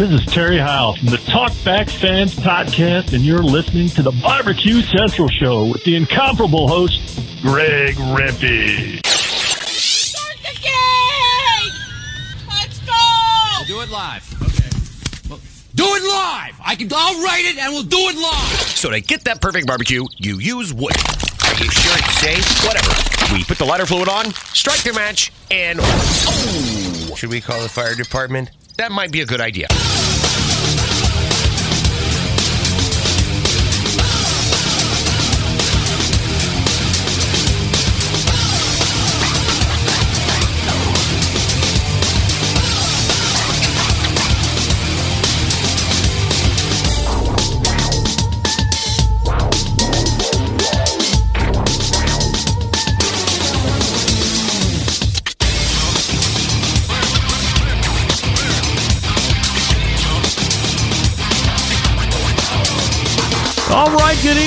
This is Terry Howe from the Talkback Fans Podcast, and you're listening to the Barbecue Central Show with the incomparable host, Greg Rempe. Start the game! Let's go! Do it live. Okay. Well, do it live. I can. I'll write it, and we'll do it live. So to get that perfect barbecue, you use wood. Are you sure it's safe? Whatever. We put the lighter fluid on, strike the match, and oh! Should we call the fire department? That might be a good idea.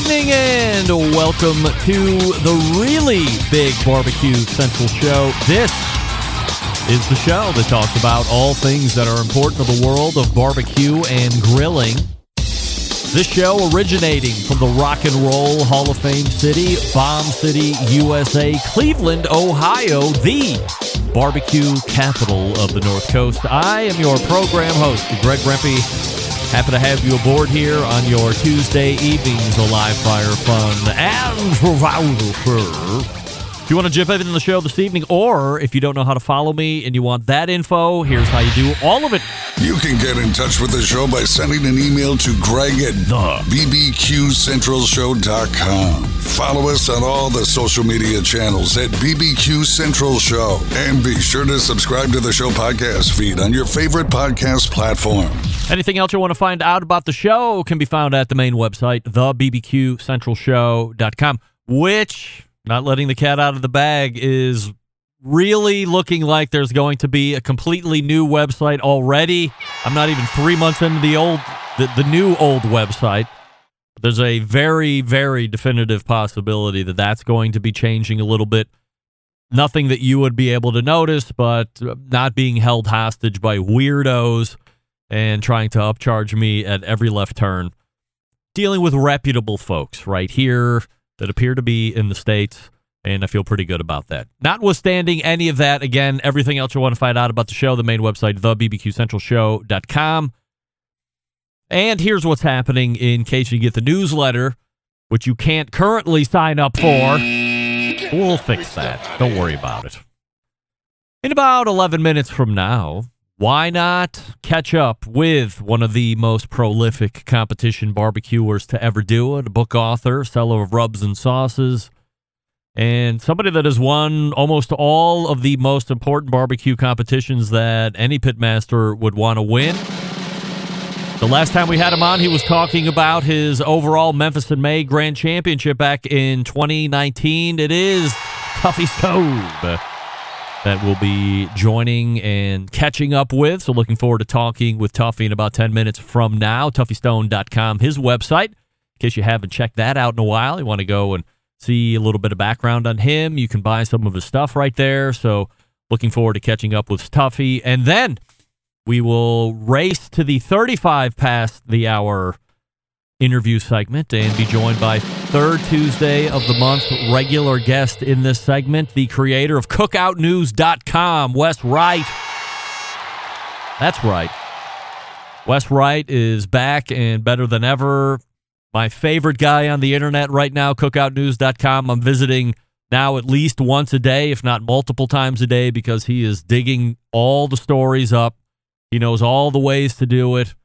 Evening and welcome to the really big Barbecue Central show. This is the show that talks about all things that are important to the world of barbecue and grilling. This show originating from the Rock and Roll Hall of Fame city, Bomb City, USA, Cleveland, Ohio, the barbecue capital of the North Coast. I am your program host, Greg Rempe. Happy to have you aboard here on your Tuesday evenings of live fire fun and survival. If you want to jump in the show this evening, or if you don't know how to follow me and you want that info, here's how you do all of it. You can get in touch with the show by sending an email to Greg at The. bbqcentralshow.com. Follow us on all the social media channels at BBQ Central Show. And be sure to subscribe to the show podcast feed on your favorite podcast platform. Anything else you want to find out about the show can be found at the main website, thebbqcentralshow.com, which, not letting the cat out of the bag, is really looking like there's going to be a completely new website already. I'm not even three months into the old, the, the new old website. There's a very, very definitive possibility that that's going to be changing a little bit. Nothing that you would be able to notice, but not being held hostage by weirdos and trying to upcharge me at every left turn. Dealing with reputable folks right here that appear to be in the States, and I feel pretty good about that. Notwithstanding any of that, again, everything else you want to find out about the show, the main website, thebbqcentralshow.com. And here's what's happening in case you get the newsletter, which you can't currently sign up for. We'll fix that. Don't worry about it. In about 11 minutes from now, why not catch up with one of the most prolific competition barbecuers to ever do it, a book author, seller of rubs and sauces, and somebody that has won almost all of the most important barbecue competitions that any pitmaster would want to win. The last time we had him on, he was talking about his overall Memphis in May Grand Championship back in 2019. It is Tuffy Stone that we'll be joining and catching up with. So looking forward to talking with Tuffy in about 10 minutes from now. TuffyStone.com, his website. In case you haven't checked that out in a while, you want to go and see a little bit of background on him. You can buy some of his stuff right there. So looking forward to catching up with Tuffy. And then we will race to the 35 past the hour interview segment and be joined by third Tuesday of the month regular guest in this segment, the creator of cookoutnews.com, Wes Wright. That's right. Wes Wright is back and better than ever. My favorite guy on the internet right now, cookoutnews.com. I'm visiting now at least once a day, if not multiple times a day, because he is digging all the stories up. He knows all the ways to do it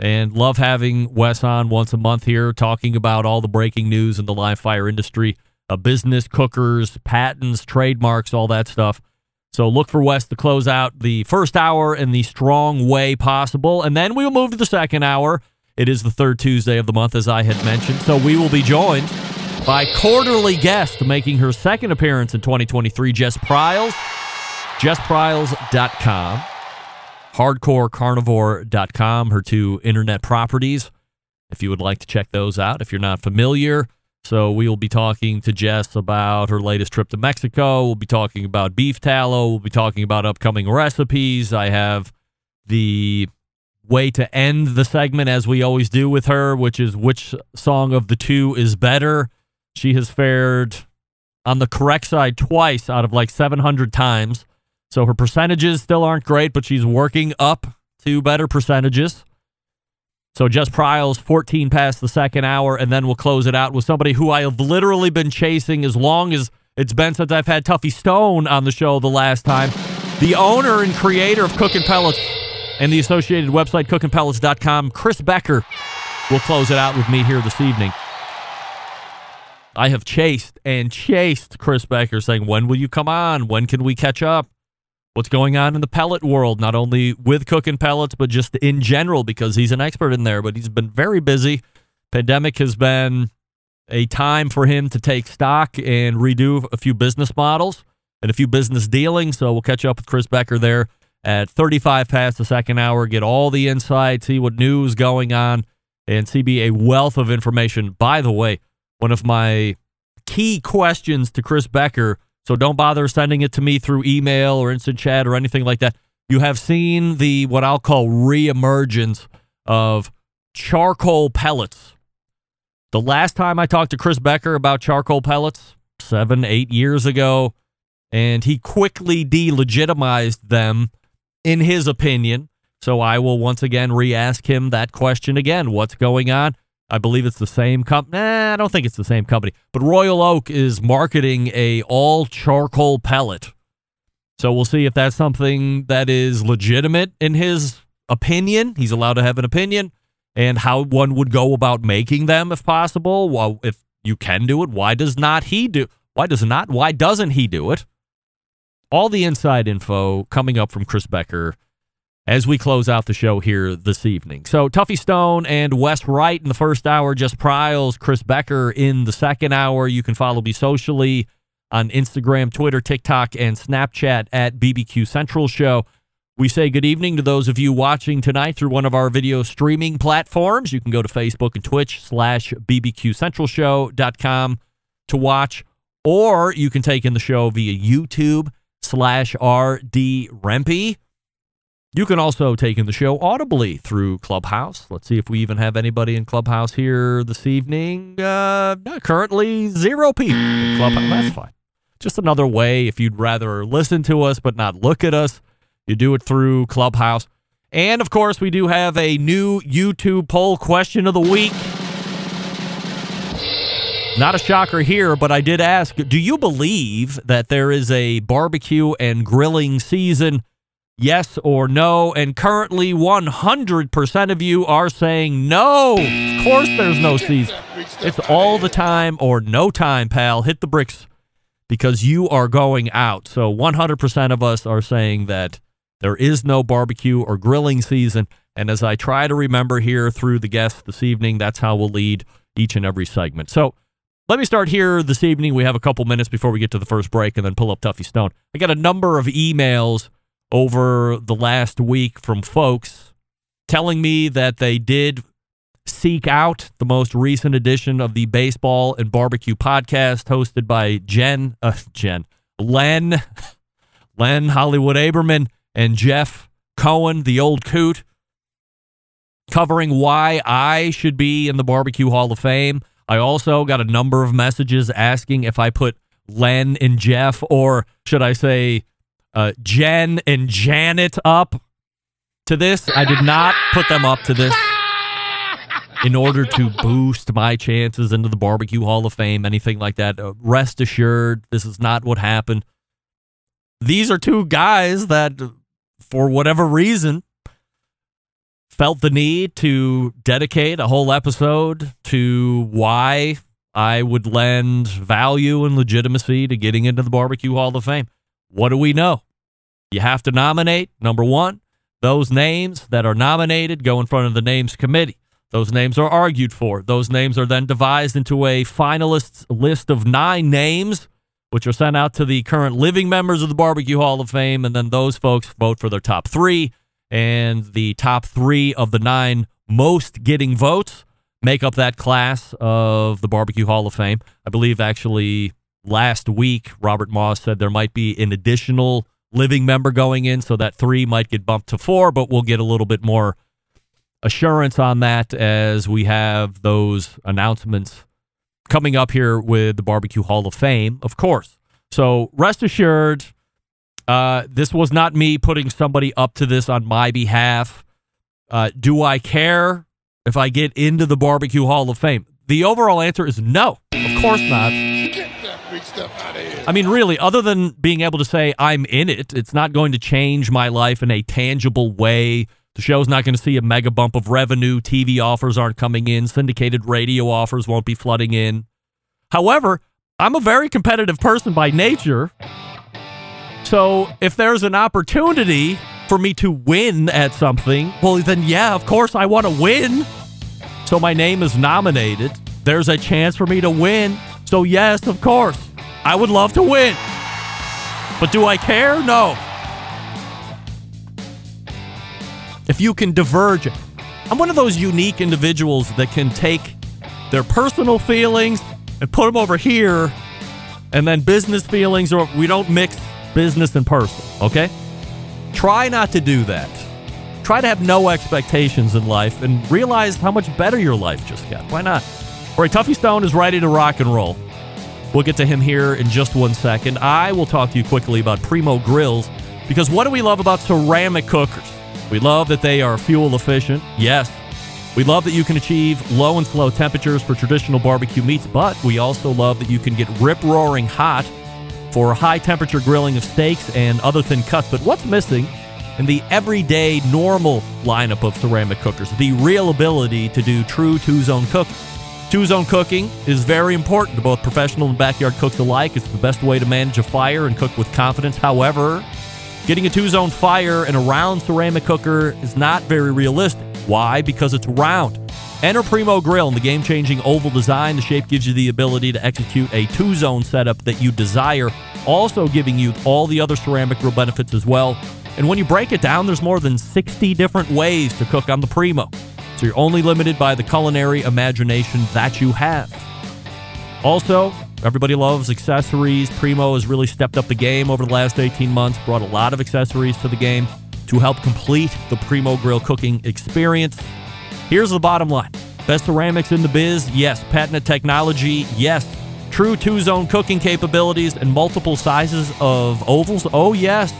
and love having Wes on once a month here talking about all the breaking news in the live fire industry, uh, business, cookers, patents, trademarks, all that stuff. So look for Wes to close out the first hour in the strong way possible. And then we will move to the second hour. It is the third Tuesday of the month, as I had mentioned. So we will be joined by quarterly guest making her second appearance in 2023, Jess Pryles. JessPryles.com hardcorecarnivore.com, her two internet properties, if you would like to check those out if you're not familiar. So we will be talking to Jess about her latest trip to Mexico. We'll be talking about beef tallow. We'll be talking about upcoming recipes. I have the way to end the segment as we always do with her, which is which song of the two is better. She has fared on the correct side twice out of like 700 times. So her percentages still aren't great, but she's working up to better percentages. So Jess Pryles, 14 past the second hour, and then we'll close it out with somebody who I have literally been chasing as long as it's been since I've had Tuffy Stone on the show the last time. The owner and creator of Cookin' Pellets and the associated website, cookinpellets.com, Chris Becker, will close it out with me here this evening. I have chased and chased Chris Becker saying, When will you come on? When can we catch up? What's going on in the pellet world, not only with cooking pellets, but just in general, because he's an expert in there. But he's been very busy. Pandemic has been a time for him to take stock and redo a few business models and a few business dealings. So we'll catch up with Chris Becker there at 35 past the second hour, get all the insight, see what news going on, and CB a wealth of information. By the way, one of my key questions to Chris Becker, so don't bother sending it to me through email or instant chat or anything like that. You have seen the what I'll call reemergence of charcoal pellets. The last time I talked to Chris Becker about charcoal pellets, seven, eight years ago, and he quickly delegitimized them in his opinion. So I will once again re ask him that question again. What's going on? I believe it's the same company. Nah, I don't think it's the same company. But Royal Oak is marketing a all charcoal pellet. So we'll see if that's something that is legitimate in his opinion. He's allowed to have an opinion and how one would go about making them if possible. Well, if you can do it, why does not he do? Why does not? Why doesn't he do it? All the inside info coming up from Chris Becker as we close out the show here this evening. So Tuffy Stone and Wes Wright in the first hour, Jess Pryles, Chris Becker in the second hour. You can follow me socially on Instagram, Twitter, TikTok, and Snapchat at BBQ Central Show. We say good evening to those of you watching tonight through one of our video streaming platforms. You can go to Facebook and Twitch slash bbqcentralshow.com to watch, or you can take in the show via YouTube slash RD Rempe. You can also take in the show audibly through Clubhouse. Let's see if we even have anybody in Clubhouse here this evening. Uh, currently, zero people in Clubhouse. That's fine. Just another way if you'd rather listen to us but not look at us, you do it through Clubhouse. And of course, we do have a new YouTube poll question of the week. Not a shocker here, but I did ask Do you believe that there is a barbecue and grilling season? Yes or no? And currently, 100% of you are saying no. Of course, there's no season. It's all the time or no time, pal. Hit the bricks because you are going out. So, 100% of us are saying that there is no barbecue or grilling season. And as I try to remember here through the guests this evening, that's how we'll lead each and every segment. So, let me start here this evening. We have a couple minutes before we get to the first break and then pull up Tuffy Stone. I got a number of emails over the last week from folks telling me that they did seek out the most recent edition of the Baseball and Barbecue podcast hosted by Jen, uh, Jen, Len, Len Hollywood Aberman, and Jeff Cohen, the old coot, covering why I should be in the Barbecue Hall of Fame. I also got a number of messages asking if I put Len and Jeff, or should I say, uh, Jen and Janet up to this. I did not put them up to this in order to boost my chances into the Barbecue Hall of Fame, anything like that. Uh, rest assured, this is not what happened. These are two guys that, for whatever reason, felt the need to dedicate a whole episode to why I would lend value and legitimacy to getting into the Barbecue Hall of Fame. What do we know? You have to nominate, number one, those names that are nominated go in front of the names committee. Those names are argued for. Those names are then devised into a finalists list of nine names, which are sent out to the current living members of the Barbecue Hall of Fame. And then those folks vote for their top three. And the top three of the nine most getting votes make up that class of the Barbecue Hall of Fame. I believe actually last week, Robert Moss said there might be an additional living member going in, so that three might get bumped to four, but we'll get a little bit more assurance on that as we have those announcements coming up here with the Barbecue Hall of Fame, of course. So rest assured, uh, this was not me putting somebody up to this on my behalf. Uh, do I care if I get into the Barbecue Hall of Fame? The overall answer is no. Of course not. I mean, really, other than being able to say I'm in it, it's not going to change my life in a tangible way. The show's not going to see a mega bump of revenue. TV offers aren't coming in. Syndicated radio offers won't be flooding in. However, I'm a very competitive person by nature. So if there's an opportunity for me to win at something, well, then yeah, of course I want to win. So my name is nominated. There's a chance for me to win. So yes, of course, I would love to win. But do I care? No. If you can diverge, I'm one of those unique individuals that can take their personal feelings and put them over here, and then business feelings, or we don't mix business and personal, okay? Try not to do that. Try to have no expectations in life and realize how much better your life just got. Why not? All right, Tuffy Stone is ready to rock and roll. We'll get to him here in just one second. I will talk to you quickly about Primo Grills because what do we love about ceramic cookers? We love that they are fuel efficient. Yes. We love that you can achieve low and slow temperatures for traditional barbecue meats, but we also love that you can get rip roaring hot for high temperature grilling of steaks and other thin cuts. But what's missing in the everyday normal lineup of ceramic cookers? The real ability to do true two zone cooking. Two zone cooking is very important to both professional and backyard cooks alike. It's the best way to manage a fire and cook with confidence. However, getting a two zone fire in a round ceramic cooker is not very realistic. Why? Because it's round. Enter Primo Grill in the game changing oval design. The shape gives you the ability to execute a two zone setup that you desire, also giving you all the other ceramic grill benefits as well. And when you break it down, there's more than 60 different ways to cook on the Primo. So you're only limited by the culinary imagination that you have. Also, everybody loves accessories. Primo has really stepped up the game over the last 18 months, brought a lot of accessories to the game to help complete the Primo Grill cooking experience. Here's the bottom line best ceramics in the biz, yes. Patented technology, yes. True two zone cooking capabilities and multiple sizes of ovals, oh, yes.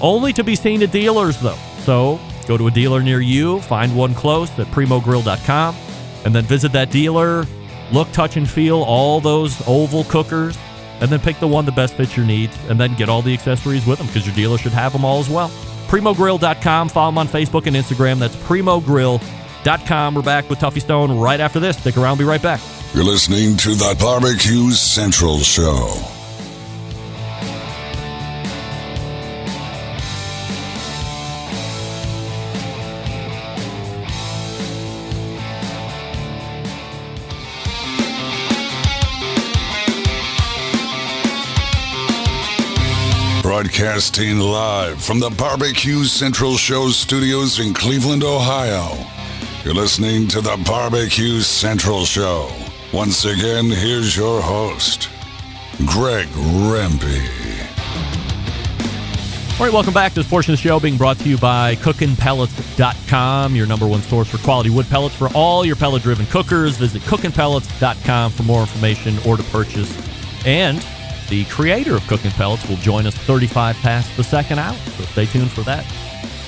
Only to be seen at dealers, though. So go to a dealer near you, find one close at primogrill.com, and then visit that dealer, look, touch, and feel all those oval cookers, and then pick the one that best fits your needs, and then get all the accessories with them because your dealer should have them all as well. PrimoGrill.com. Follow them on Facebook and Instagram. That's PrimoGrill.com. We're back with Tuffy Stone right after this. Stick around. Be right back. You're listening to the Barbecue Central Show. Broadcasting live from the Barbecue Central Show studios in Cleveland, Ohio. You're listening to the Barbecue Central Show. Once again, here's your host, Greg Rempe. All right, welcome back to this portion of the show being brought to you by cookinpellets.com, your number one source for quality wood pellets for all your pellet driven cookers. Visit cookinpellets.com for more information or to purchase. And the creator of Cookin' Pellets will join us 35 past the second hour, so stay tuned for that.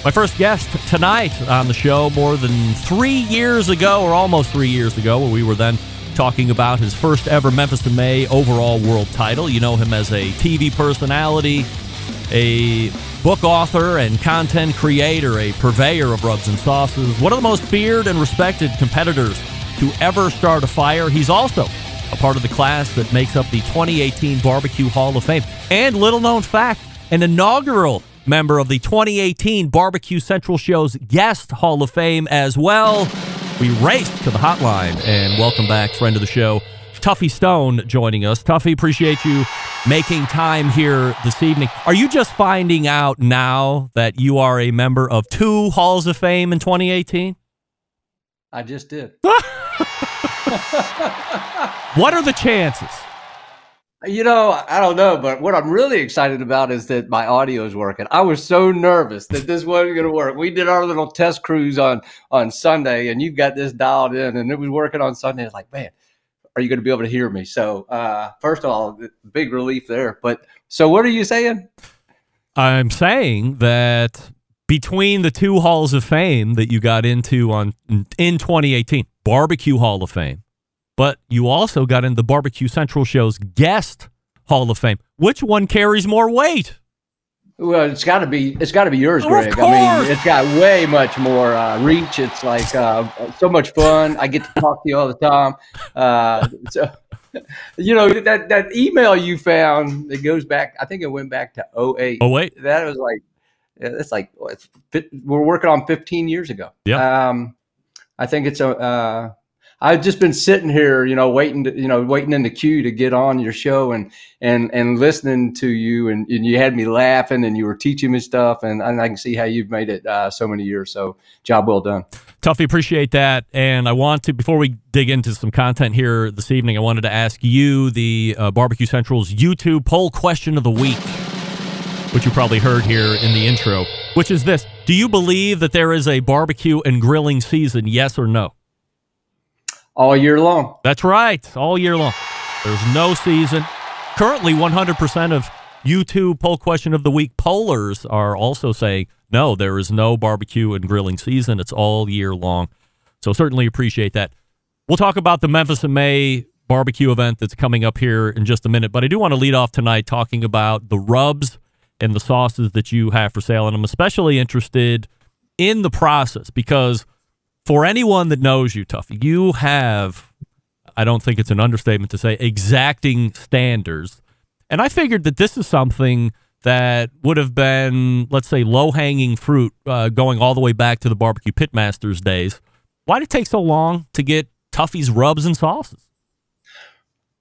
My first guest tonight on the show, more than three years ago, or almost three years ago, where we were then talking about his first ever Memphis in May overall world title. You know him as a TV personality, a book author and content creator, a purveyor of rubs and sauces, one of the most feared and respected competitors to ever start a fire. He's also a part of the class that makes up the 2018 Barbecue Hall of Fame. And little known fact, an inaugural member of the 2018 Barbecue Central Show's Guest Hall of Fame as well. We race to the hotline and welcome back, friend of the show, Tuffy Stone, joining us. Tuffy, appreciate you making time here this evening. Are you just finding out now that you are a member of two Halls of Fame in 2018? I just did. What are the chances? You know, I don't know, but what I'm really excited about is that my audio is working. I was so nervous that this wasn't going to work. We did our little test cruise on on Sunday, and you've got this dialed in, and it was working on Sunday. It's like, man, are you going to be able to hear me? So, uh, first of all, big relief there. But so, what are you saying? I'm saying that between the two halls of fame that you got into on in 2018, Barbecue Hall of Fame, but you also got in the Barbecue Central show's guest Hall of Fame. Which one carries more weight? Well, it's got to be it's got to be yours, Greg. I mean, it's got way much more uh, reach. It's like uh, so much fun. I get to talk to you all the time. Uh, so, you know that that email you found it goes back. I think it went back to 08. Oh wait, That was like that's like it's we're working on 15 years ago. Yeah. Um, I think it's a. Uh, I've just been sitting here, you know, waiting to, you know, waiting in the queue to get on your show and and and listening to you, and, and you had me laughing, and you were teaching me stuff, and, and I can see how you've made it uh, so many years. So, job well done. Tuffy, appreciate that. And I want to, before we dig into some content here this evening, I wanted to ask you the uh, Barbecue Central's YouTube poll question of the week, which you probably heard here in the intro, which is this Do you believe that there is a barbecue and grilling season? Yes or no? All year long. That's right, all year long. There's no season. Currently, 100% of YouTube poll question of the week pollers are also saying no, there is no barbecue and grilling season. It's all year long. So, certainly appreciate that. We'll talk about the Memphis in May barbecue event that's coming up here in just a minute, but I do want to lead off tonight talking about the rubs and the sauces that you have for sale. And I'm especially interested in the process because for anyone that knows you, Tuffy, you have, I don't think it's an understatement to say, exacting standards. And I figured that this is something that would have been, let's say, low hanging fruit uh, going all the way back to the barbecue pitmasters days. Why did it take so long to get Tuffy's rubs and sauces?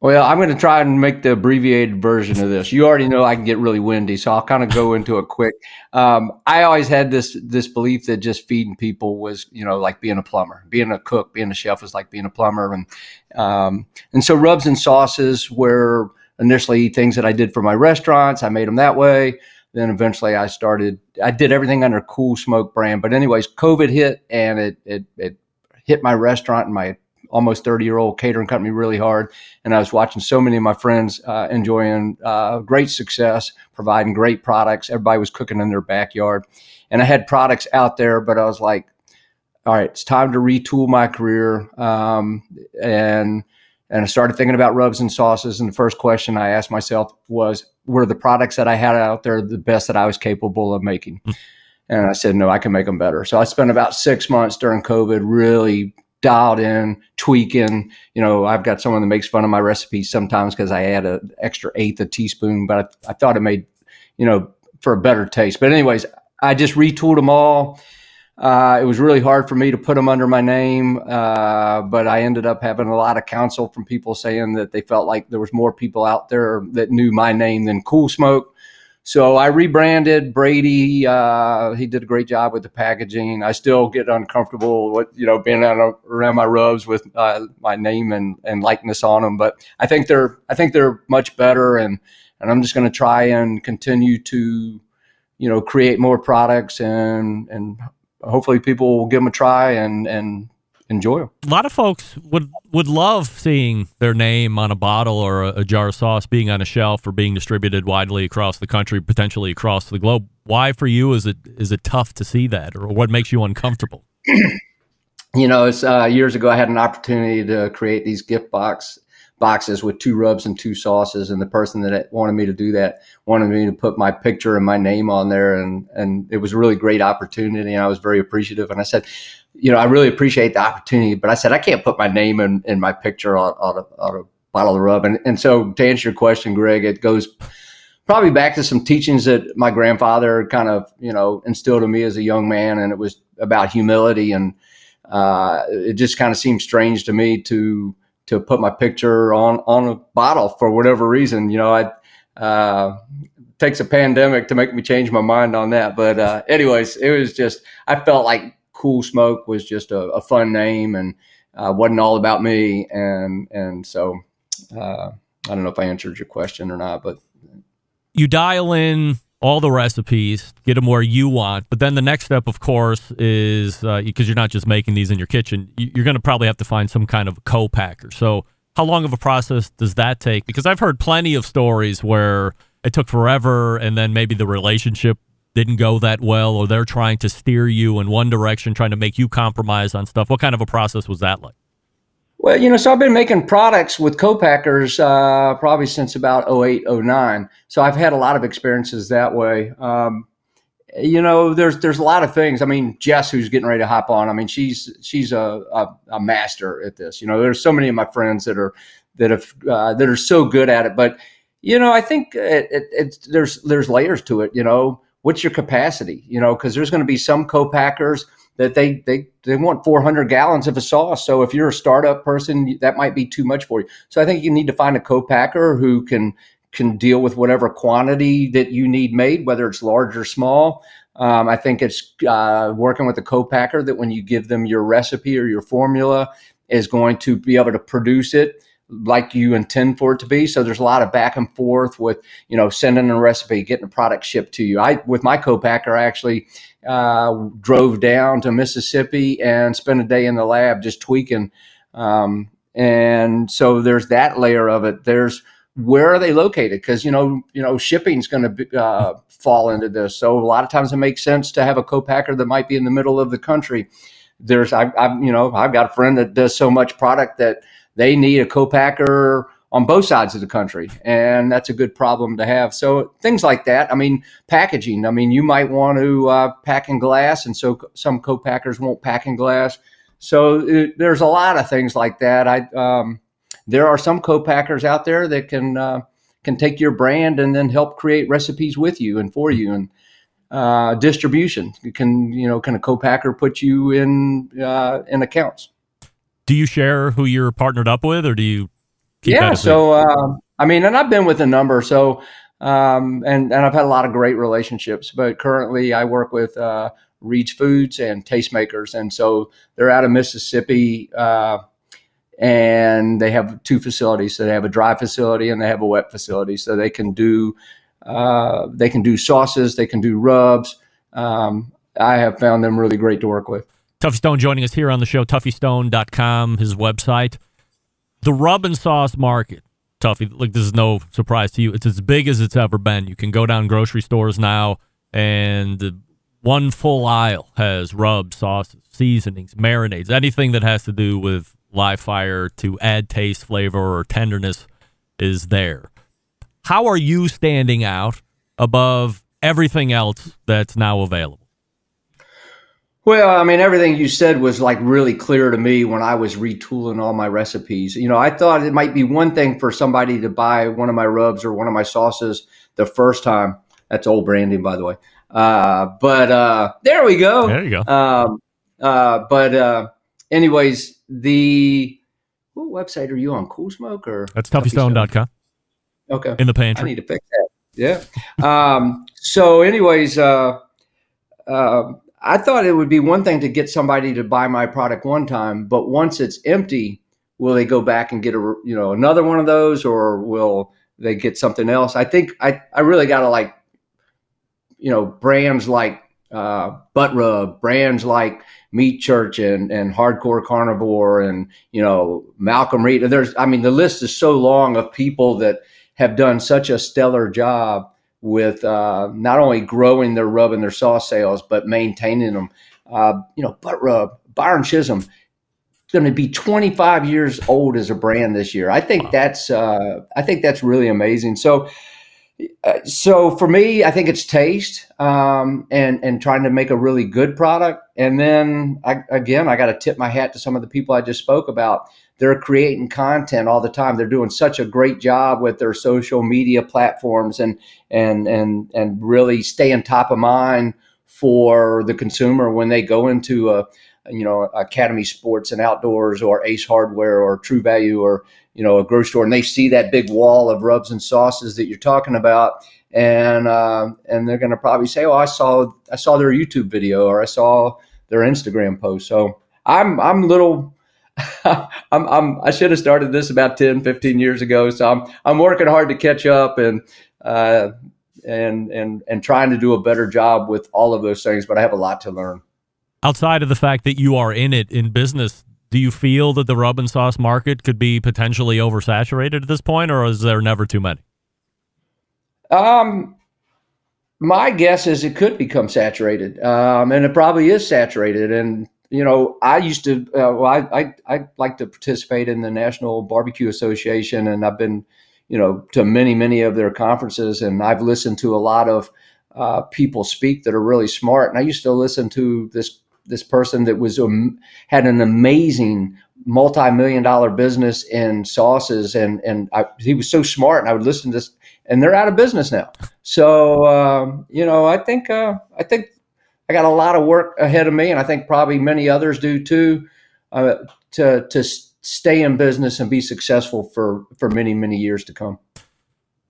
Well, I'm going to try and make the abbreviated version of this. You already know I can get really windy, so I'll kind of go into it quick. Um, I always had this this belief that just feeding people was, you know, like being a plumber, being a cook, being a chef was like being a plumber, and um, and so rubs and sauces were initially things that I did for my restaurants. I made them that way. Then eventually I started. I did everything under Cool Smoke brand. But anyways, COVID hit and it it, it hit my restaurant and my almost 30 year old catering company really hard. And I was watching so many of my friends uh, enjoying uh, great success, providing great products. Everybody was cooking in their backyard. And I had products out there, but I was like, all right, it's time to retool my career. Um, and and I started thinking about rubs and sauces. And the first question I asked myself was, were the products that I had out there the best that I was capable of making? And I said, no, I can make them better. So I spent about six months during COVID really dialed in, tweaking. You know, I've got someone that makes fun of my recipes sometimes because I add an extra eighth a teaspoon, but I, I thought it made, you know, for a better taste. But anyways, I just retooled them all. Uh, it was really hard for me to put them under my name, uh, but I ended up having a lot of counsel from people saying that they felt like there was more people out there that knew my name than Cool Smoke. So I rebranded Brady. Uh, he did a great job with the packaging. I still get uncomfortable with you know being around my rubs with uh, my name and, and likeness on them, but I think they're I think they're much better, and and I'm just going to try and continue to you know create more products and and hopefully people will give them a try and and enjoy them. A lot of folks would would love seeing their name on a bottle or a, a jar of sauce being on a shelf or being distributed widely across the country, potentially across the globe. Why for you is it is it tough to see that, or what makes you uncomfortable? you know, it's uh, years ago I had an opportunity to create these gift box boxes with two rubs and two sauces, and the person that wanted me to do that wanted me to put my picture and my name on there, and and it was a really great opportunity, and I was very appreciative. And I said, you know, I really appreciate the opportunity, but I said I can't put my name and, my picture on, on, a, on a bottle of rub. And and so to answer your question, Greg, it goes probably back to some teachings that my grandfather kind of you know instilled in me as a young man, and it was about humility and uh, it just kind of seemed strange to me to to put my picture on on a bottle for whatever reason. You know, I uh, takes a pandemic to make me change my mind on that. But uh, anyways, it was just I felt like Cool Smoke was just a, a fun name and uh, wasn't all about me, and and so uh, I don't know if I answered your question or not, but you dial in all the recipes, get them where you want. But then the next step, of course, is because uh, you're not just making these in your kitchen, you're going to probably have to find some kind of co-packer. So, how long of a process does that take? Because I've heard plenty of stories where it took forever, and then maybe the relationship didn't go that well, or they're trying to steer you in one direction, trying to make you compromise on stuff. What kind of a process was that like? Well, you know, so I've been making products with co-packers uh, probably since about 08, 09. So I've had a lot of experiences that way. Um, you know, there's there's a lot of things. I mean, Jess, who's getting ready to hop on. I mean, she's she's a, a, a master at this. You know, there's so many of my friends that are that have uh, that are so good at it. But you know, I think it, it, it's there's there's layers to it. You know, what's your capacity? You know, because there's going to be some co-packers – that they they they want 400 gallons of a sauce. So if you're a startup person, that might be too much for you. So I think you need to find a co-packer who can can deal with whatever quantity that you need made, whether it's large or small. Um, I think it's uh, working with a co-packer that when you give them your recipe or your formula is going to be able to produce it like you intend for it to be. So there's a lot of back and forth with, you know, sending a recipe, getting a product shipped to you. I, with my co-packer, I actually uh, drove down to Mississippi and spent a day in the lab just tweaking. Um, and so there's that layer of it. There's where are they located? Because you know, you know, shipping is going to uh, fall into this. So a lot of times it makes sense to have a co-packer that might be in the middle of the country. There's, I, I, you know, I've got a friend that does so much product that they need a co-packer on both sides of the country, and that's a good problem to have. So things like that. I mean, packaging. I mean, you might want to uh, pack in glass, and so some co-packers won't pack in glass. So it, there's a lot of things like that. I um, there are some co-packers out there that can uh, can take your brand and then help create recipes with you and for you and uh, distribution. You can you know can a co-packer put you in uh, in accounts do you share who you're partnered up with, or do you? yeah. So uh, I mean, and I've been with a number. So um, and and I've had a lot of great relationships. But currently, I work with uh, Reed's Foods and Tastemakers, and so they're out of Mississippi. Uh, and they have two facilities. So they have a dry facility and they have a wet facility. So they can do uh, they can do sauces, they can do rubs. Um, I have found them really great to work with. Tuffy Stone joining us here on the show, tuffystone.com, his website. The rub and sauce market, Tuffy, like this is no surprise to you. It's as big as it's ever been. You can go down grocery stores now, and one full aisle has rubs, sauces, seasonings, marinades, anything that has to do with live fire to add taste, flavor, or tenderness is there. How are you standing out above everything else that's now available? Well, I mean, everything you said was like really clear to me when I was retooling all my recipes. You know, I thought it might be one thing for somebody to buy one of my rubs or one of my sauces the first time. That's old branding, by the way. Uh, but uh, there we go. There you go. Um, uh, but uh, anyways, the what website are you on? Cool Smoke or that's tuffystone.com. Okay. In the pantry. I need to fix that. Yeah. um, so, anyways, uh, uh, I thought it would be one thing to get somebody to buy my product one time, but once it's empty, will they go back and get a you know another one of those, or will they get something else? I think I I really got to like you know brands like uh, Butt Rub, brands like Meat Church and and Hardcore Carnivore, and you know Malcolm Reed. There's I mean the list is so long of people that have done such a stellar job with uh, not only growing their rub and their sauce sales, but maintaining them. Uh, you know, Butt Rub, Byron Chism, going to be 25 years old as a brand this year. I think wow. that's uh, I think that's really amazing. So. Uh, so for me, I think it's taste um, and and trying to make a really good product. And then I, again, I got to tip my hat to some of the people I just spoke about they're creating content all the time. They're doing such a great job with their social media platforms and and and and really staying top of mind for the consumer when they go into a you know Academy Sports and Outdoors or Ace Hardware or True Value or you know a grocery store and they see that big wall of rubs and sauces that you're talking about and uh, and they're going to probably say, "Oh, I saw I saw their YouTube video or I saw their Instagram post." So I'm I'm little I'm, I'm, I should have started this about 10, 15 years ago. So I'm, I'm working hard to catch up and, uh, and, and, and trying to do a better job with all of those things, but I have a lot to learn. Outside of the fact that you are in it in business, do you feel that the rub and sauce market could be potentially oversaturated at this point, or is there never too many? Um, my guess is it could become saturated, um, and it probably is saturated. And you know, I used to, uh, well, I, I, I like to participate in the National Barbecue Association, and I've been, you know, to many, many of their conferences, and I've listened to a lot of uh, people speak that are really smart. And I used to listen to this this person that was um, had an amazing multi-million dollar business in sauces and and I, he was so smart and I would listen to this and they're out of business now so um, you know I think uh, I think I got a lot of work ahead of me, and I think probably many others do too, uh, to to stay in business and be successful for for many many years to come.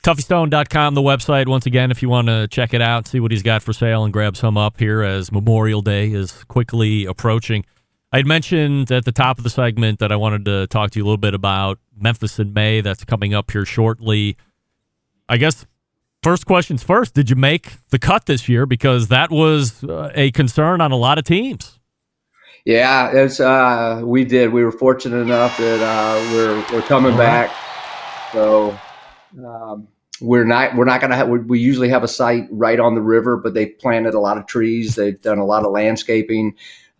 TuffyStone.com, the website. Once again, if you want to check it out, see what he's got for sale, and grab some up here as Memorial Day is quickly approaching. I had mentioned at the top of the segment that I wanted to talk to you a little bit about Memphis in May. That's coming up here shortly. I guess First questions first. Did you make the cut this year? Because that was uh, a concern on a lot of teams. Yeah, it's uh, we did. We were fortunate enough that uh, we're we're coming back. So um, we're not we're not going to have. We usually have a site right on the river, but they've planted a lot of trees. They've done a lot of landscaping,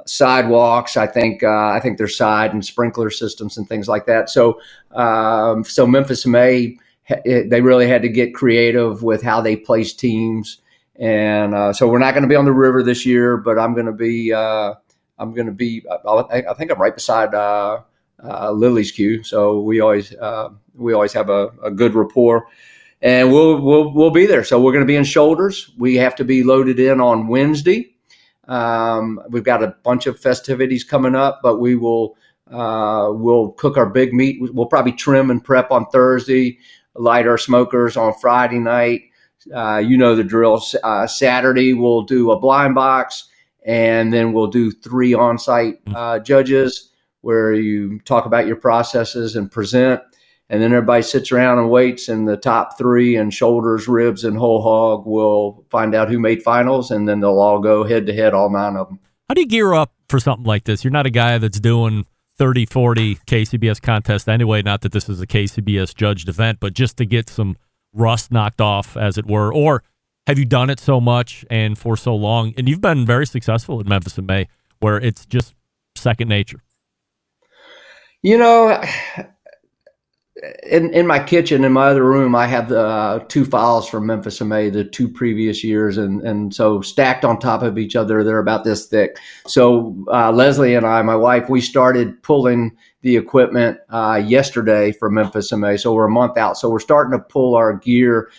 sidewalks. I think uh, I think there's side and sprinkler systems and things like that. So um, so Memphis May they really had to get creative with how they place teams. And uh, so we're not going to be on the river this year, but I'm going to be. Uh, I'm going to be. I, I think I'm right beside uh, uh Lillie's Q, so we always uh, we always have a, a, good rapport, and we'll we'll we'll be there. So we're going to be in shoulders. We have to be loaded in on Wednesday. Um, we've got a bunch of festivities coming up, but we will uh, we'll cook our big meat. We'll probably trim and prep on Thursday light our smokers on Friday night. Uh, you know the drill. Uh, Saturday we'll do a blind box, and then we'll do three on-site mm. uh, judges where you talk about your processes and present, and then everybody sits around and waits. And the top three and shoulders, ribs, and whole hog will find out who made finals, and then they'll all go head to head, all nine of them. How do you gear up for something like this? You're not a guy that's doing 30, 40 KCBS contest anyway. Not that this is a KCBS judged event, but just to get some rust knocked off, as it were. Or have you done it so much and for so long? And you've been very successful at Memphis in May, where it's just second nature. You know, in in my kitchen in my other room, I have the uh, two files from Memphis May, the two previous years, and and so stacked on top of each other, they're about this thick. So uh, Leslie and I, my wife, we started pulling the equipment uh, yesterday for Memphis May. So we're a month out. So we're starting to pull our gear.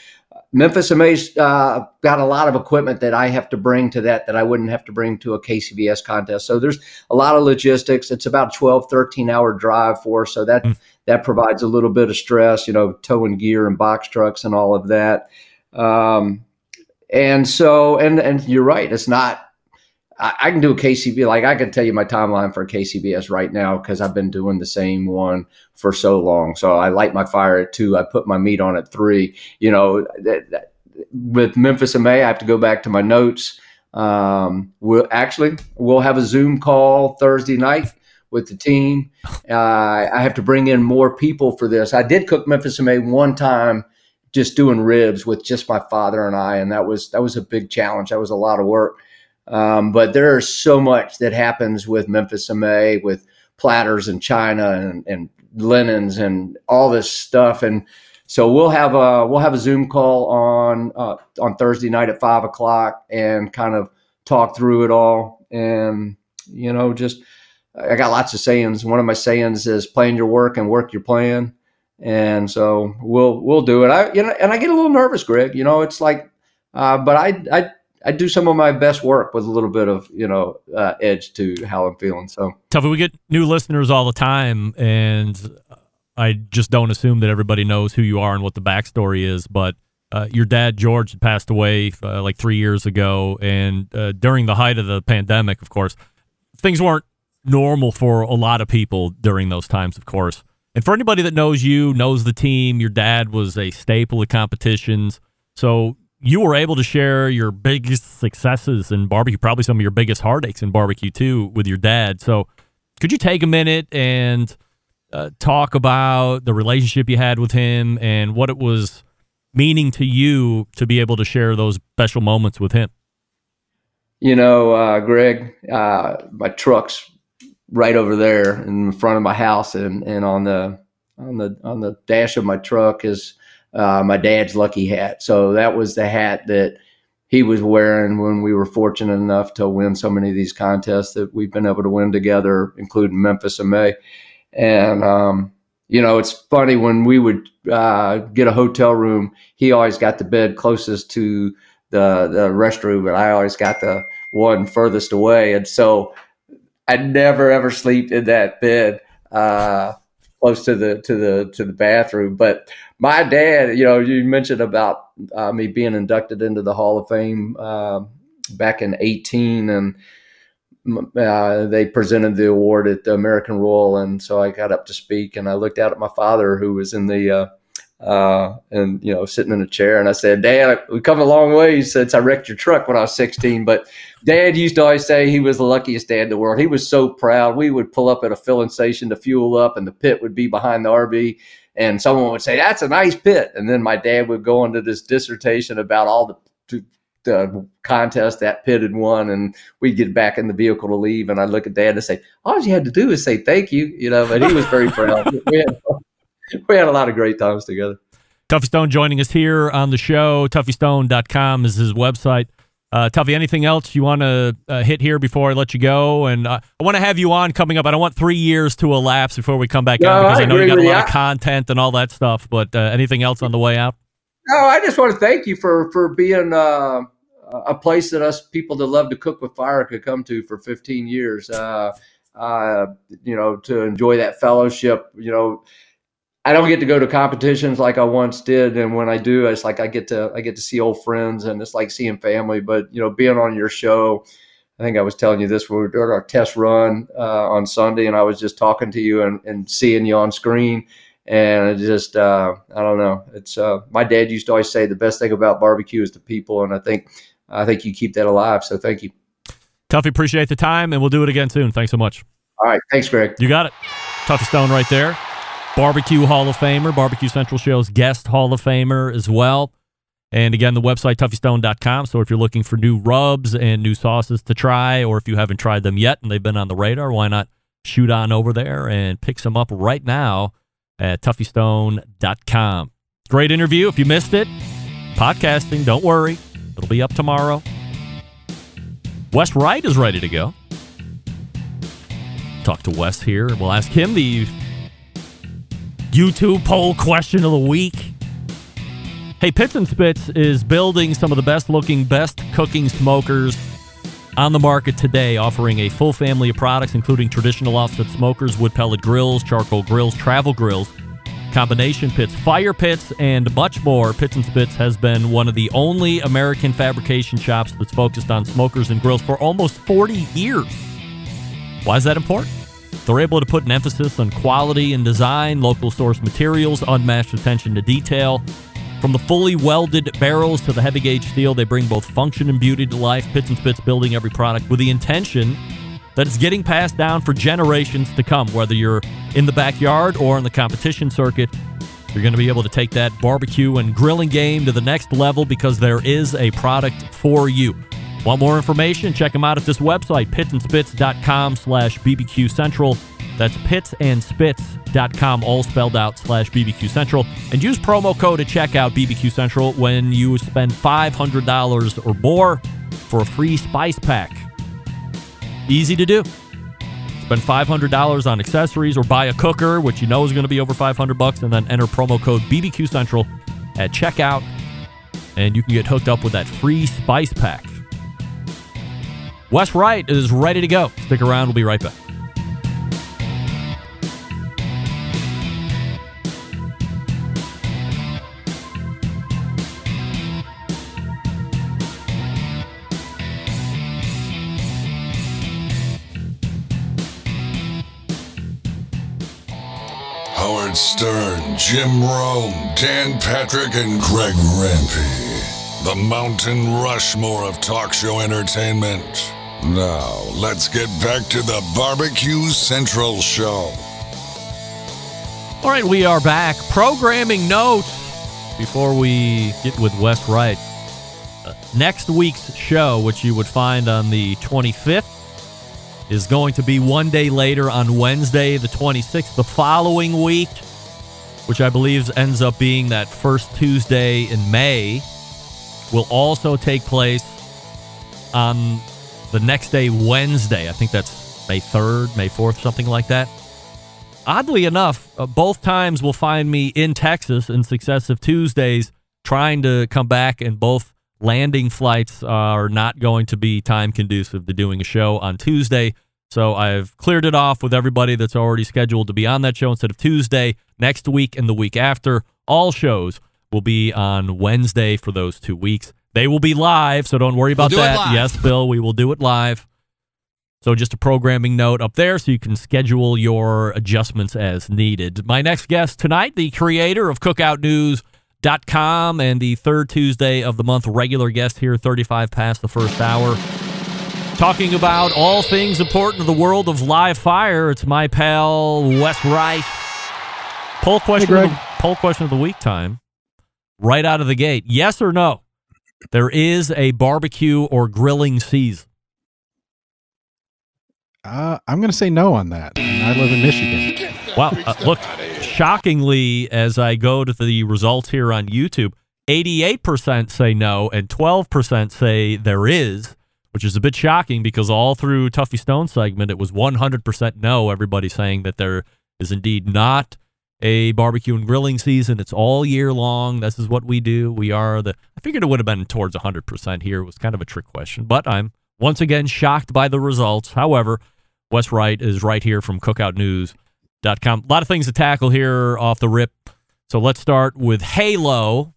Memphis May's uh, got a lot of equipment that I have to bring to that that I wouldn't have to bring to a KCBS contest. So there's a lot of logistics. It's about 12, 13 hour drive for us. So that mm that provides a little bit of stress, you know, towing gear and box trucks and all of that. Um, and so, and and you're right, it's not. I, I can do a KCB like I can tell you my timeline for KCBS right now because I've been doing the same one for so long. So I light my fire at two, I put my meat on at three. You know, that, that, with Memphis in May, I have to go back to my notes. Um, we'll actually we'll have a Zoom call Thursday night with the team. Uh, I have to bring in more people for this. I did cook Memphis May one time, just doing ribs with just my father and I, and that was that was a big challenge. That was a lot of work. Um, but there's so much that happens with Memphis May, with platters and china and, and linens and all this stuff. And so we'll have a we'll have a Zoom call on uh, on Thursday night at five o'clock and kind of talk through it all. And you know, just I got lots of sayings. One of my sayings is plan your work and work your plan. And so we'll we'll do it. I you know, and I get a little nervous, Greg. You know, it's like, uh, but I I I do some of my best work with a little bit of you know uh, edge to how I'm feeling. So Tuffy, we get new listeners all the time, and I just don't assume that everybody knows who you are and what the backstory is. But uh, your dad George passed away uh, like three years ago, and uh, during the height of the pandemic, of course, things weren't normal for a lot of people during those times, of course. And for anybody that knows you, knows the team, your dad was a staple of competitions. So you were able to share your biggest successes in barbecue, probably some of your biggest heartaches in barbecue too, with your dad. So could you take a minute and uh, talk about the relationship you had with him and what it was meaning to you to be able to share those special moments with him? You know, uh, Greg, uh, my truck's right over there in front of my house, and, and on the on the on the dash of my truck is uh, my dad's lucky hat. So that was the hat that he was wearing when we were fortunate enough to win so many of these contests that we've been able to win together, including Memphis in May. And um, you know, it's funny when we would uh, get a hotel room, he always got the bed closest to the the restroom, but I always got the one furthest away. And so I never ever sleep in that bed uh, close to the to the to the bathroom. But my dad, you know, you mentioned about uh, me being inducted into the Hall of Fame uh, back in eighteen, and uh, they presented the award at the American Royal, and so I got up to speak, and I looked out at my father, who was in the uh, uh, and you know sitting in a chair, and I said, "Dad, we've come a long way since I wrecked your truck when I was 16." But Dad used to always say he was the luckiest dad in the world. He was so proud. We would pull up at a filling station to fuel up, and the pit would be behind the RV. And someone would say, "That's a nice pit," and then my dad would go into this dissertation about all the the contest that pit had won, and we'd get back in the vehicle to leave, and I'd look at Dad and say, "All you had to do is say thank you," you know. But he was very proud. we, had, we had a lot of great times together. Tuffy Stone joining us here on the show. TuffyStone.com is his website. Uh, Tuffy, anything else you want to uh, hit here before I let you go? And uh, I want to have you on coming up. I don't want three years to elapse before we come back No, out because I, I know you got a lot of content and all that stuff. But uh, anything else on the way out? No, I just want to thank you for for being uh, a place that us people that love to cook with fire could come to for 15 years. Uh, uh, you know, to enjoy that fellowship. You know, I don't get to go to competitions like I once did, and when I do, it's like I get to I get to see old friends, and it's like seeing family. But you know, being on your show. I think I was telling you this when we were doing our test run uh, on Sunday, and I was just talking to you and, and seeing you on screen and it just uh, I don't know. It's uh, my dad used to always say the best thing about barbecue is the people, and I think I think you keep that alive. So thank you. Tuffy, appreciate the time, and we'll do it again soon. Thanks so much. All right, thanks, Greg. You got it. Tuffy Stone right there. Barbecue Hall of Famer, Barbecue Central Show's guest Hall of Famer as well. And again, the website, tuffystone.com. So if you're looking for new rubs and new sauces to try, or if you haven't tried them yet and they've been on the radar, why not shoot on over there and pick some up right now at tuffystone.com. Great interview. If you missed it, podcasting, don't worry. It'll be up tomorrow. Wes Wright is ready to go. Talk to Wes here. We'll ask him the YouTube poll question of the week. Hey, Pitts and Spitts is building some of the best looking, best cooking smokers on the market today, offering a full family of products, including traditional offset smokers, wood pellet grills, charcoal grills, travel grills, combination pits, fire pits, and much more. Pitts and Spitts has been one of the only American fabrication shops that's focused on smokers and grills for almost 40 years. Why is that important? They're able to put an emphasis on quality and design, local source materials, unmatched attention to detail. From the fully welded barrels to the heavy gauge steel, they bring both function and beauty to life. Pitts and Spitts building every product with the intention that it's getting passed down for generations to come. Whether you're in the backyard or in the competition circuit, you're going to be able to take that barbecue and grilling game to the next level because there is a product for you. Want more information? Check them out at this website, pittsandspitts.com slash BBQ Central. That's pittsandspitts.com, all spelled out, slash BBQ Central. And use promo code at checkout, BBQ Central, when you spend $500 or more for a free spice pack. Easy to do. Spend $500 on accessories or buy a cooker, which you know is going to be over 500 bucks, and then enter promo code BBQ Central at checkout, and you can get hooked up with that free spice pack. Wes Wright is ready to go. Stick around. We'll be right back. Howard Stern, Jim Rome, Dan Patrick, and Greg Rempe. The Mountain Rushmore of talk show entertainment. Now, let's get back to the Barbecue Central Show. All right, we are back. Programming note before we get with Wes Wright. Uh, next week's show, which you would find on the 25th, is going to be one day later on Wednesday, the 26th. The following week, which I believe ends up being that first Tuesday in May, will also take place on the next day, Wednesday. I think that's May 3rd, May 4th, something like that. Oddly enough, uh, both times will find me in Texas in successive Tuesdays trying to come back, and both landing flights are not going to be time conducive to doing a show on Tuesday. So I've cleared it off with everybody that's already scheduled to be on that show instead of Tuesday. Next week and the week after, all shows will be on Wednesday for those two weeks. They will be live, so don't worry about We'll do it that. live. Yes, Bill, we will do it live. So just a programming note up there so you can schedule your adjustments as needed. My next guest tonight, the creator of cookoutnews.com and the third Tuesday of the month regular guest here 35 past the first hour. Talking about all things important to the world of live fire. It's my pal Wes Wright. Poll question, Greg. of the, poll question of the week time. Right out of the gate. Yes or no? There is a barbecue or grilling season. Uh, I'm going to say no on that. I live in Michigan. Wow. Uh, look, shockingly, as I go to the results here on YouTube, 88% say no and 12% say there is, which is a bit shocking because all through Tuffy Stone segment, it was 100% no. Everybody saying that there is indeed not a barbecue and grilling season. It's all year long. This is what we do. We are the. I figured it would have been towards 100% here. It was kind of a trick question, but I'm once again shocked by the results. However, Wes Wright is right here from cookoutnews.com. A lot of things to tackle here off the rip. So let's start with Halo.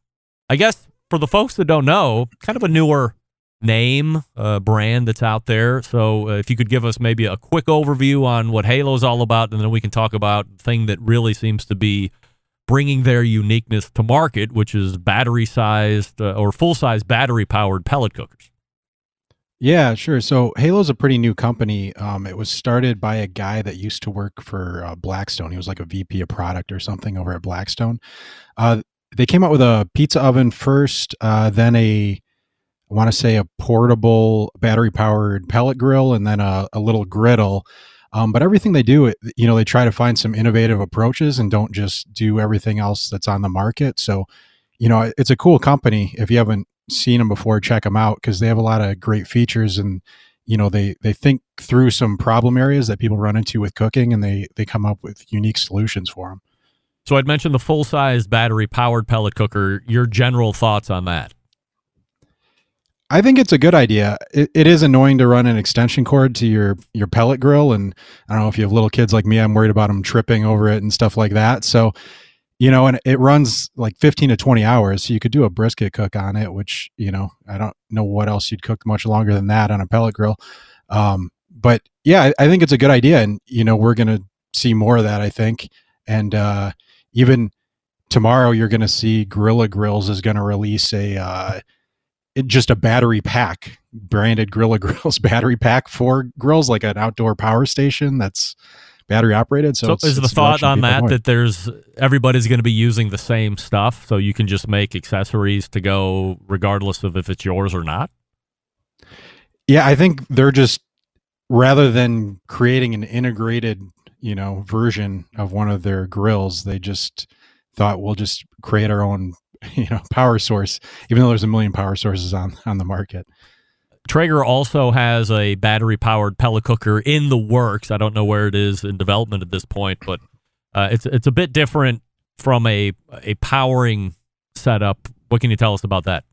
I guess for the folks that don't know, kind of a newer name, uh, brand that's out there. So uh, if you could give us maybe a quick overview on what Halo's all about, and then we can talk about the thing that really seems to be bringing their uniqueness to market, which is battery sized uh, or full size battery powered pellet cookers. Yeah, sure. So Halo's a pretty new company. Um, it was started by a guy that used to work for uh, Blackstone. He was like a VP of product or something over at Blackstone. Uh, they came out with a pizza oven first, uh, then a, I want to say a portable battery powered pellet grill, and then a, a little griddle. Um, but everything they do, you know, they try to find some innovative approaches and don't just do everything else that's on the market. So, you know, it's a cool company. If you haven't seen them before, check them out because they have a lot of great features and you know they they think through some problem areas that people run into with cooking and they they come up with unique solutions for them. So I'd mentioned the full size battery powered pellet cooker. Your general thoughts on that? I think it's a good idea. It, it is annoying to run an extension cord to your your pellet grill, and I don't know if you have little kids like me. I'm worried about them tripping over it and stuff like that. So, you know, and it runs like 15 to 20 hours. So you could do a brisket cook on it, which you know I don't know what else you'd cook much longer than that on a pellet grill. Um, but yeah, I, I think it's a good idea, and you know we're gonna see more of that. I think, and uh, even tomorrow you're gonna see Grilla Grills is gonna release a. Uh, just a battery pack branded Grilla Grills battery pack for grills, like an outdoor power station that's battery operated. So, So, it's, is the it's a thought on that that there's everybody's going to be using the same stuff, so you can just make accessories to go regardless of if it's yours or not? Yeah, I think they're just rather than creating an integrated, you know, version of one of their grills, they just thought we'll just create our own, you know, power source, even though there's a million power sources on on the market. Traeger also has a battery powered pellet cooker in the works. I don't know where it is in development at this point, but uh, it's it's a bit different from a a powering setup. What can you tell us about that?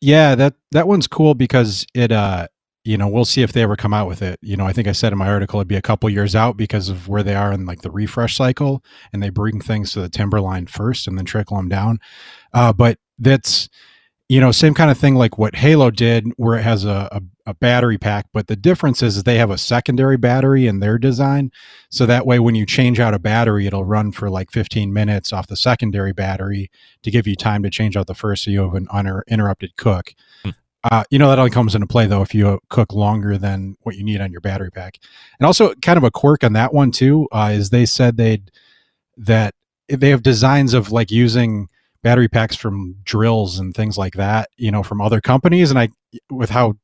Yeah, that that one's cool because it uh you know, we'll see if they ever come out with it. You know, I think I said in my article it'd be a couple years out because of where they are in like the refresh cycle and they bring things to the timberline first and then trickle them down. Uh but that's you know, same kind of thing like what Halo did, where it has a, a, a battery pack, but the difference is they have a secondary battery in their design. So that way, when you change out a battery, it'll run for like 15 minutes off the secondary battery to give you time to change out the first so you have an uninterrupted cook. Hmm. Uh, you know, that only comes into play though if you cook longer than what you need on your battery pack. And also, kind of a quirk on that one too uh, is they said they'd that they have designs of like using battery packs from drills and things like that, you know, from other companies. And I, with how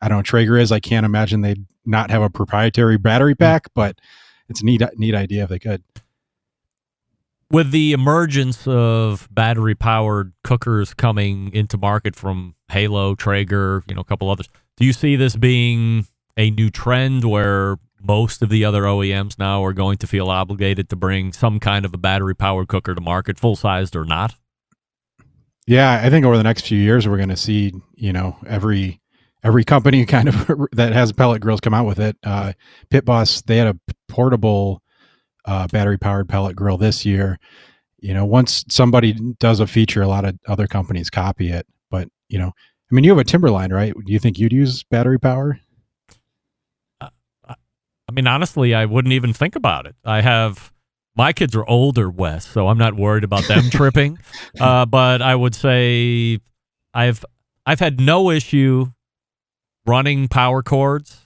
I don't know Traeger is, I can't imagine they'd not have a proprietary battery pack, but it's a neat, neat idea if they could. With the emergence of battery powered cookers coming into market from Halo, Traeger, you know, a couple others, do you see this being a new trend where most of the other OEMs now are going to feel obligated to bring some kind of a battery powered cooker to market, full sized or not? Yeah, I think over the next few years we're going to see, you know, every every company kind of that has pellet grills come out with it. Uh, Pit Boss they had a portable uh, battery powered pellet grill this year. You know, once somebody does a feature, a lot of other companies copy it. But you know, I mean, you have a Timberline, right? Do you think you'd use battery power? Uh, I mean, honestly, I wouldn't even think about it. I have my kids are older, Wes, so I'm not worried about them tripping. Uh, but I would say I've I've had no issue running power cords.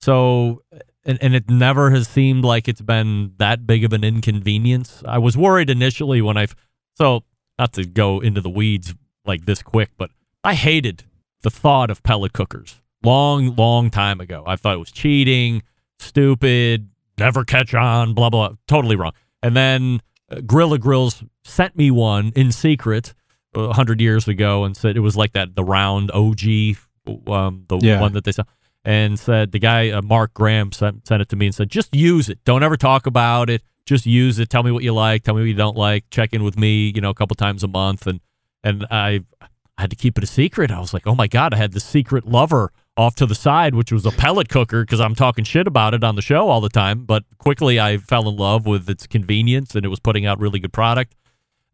So and, and it never has seemed like it's been that big of an inconvenience. I was worried initially when I've so not to go into the weeds like this quick, but I hated the thought of pellet cookers long, long time ago. I thought it was cheating, stupid, never catch on, blah blah. Totally wrong. And then uh, Grilla Grills sent me one in secret uh, a hundred years ago and said it was like that the round OG, um, the Yeah. one that they sell, and said the guy uh, Mark Graham sent, sent it to me and said just use it. Don't ever talk about it. Just use it. Tell me what you like. Tell me what you don't like. Check in with me. You know, a couple times a month. And and I I had to keep it a secret. I was like, oh my god, I had this secret lover off to the side, which was a pellet cooker because I'm talking shit about it on the show all the time. But quickly, I fell in love with its convenience and it was putting out really good product.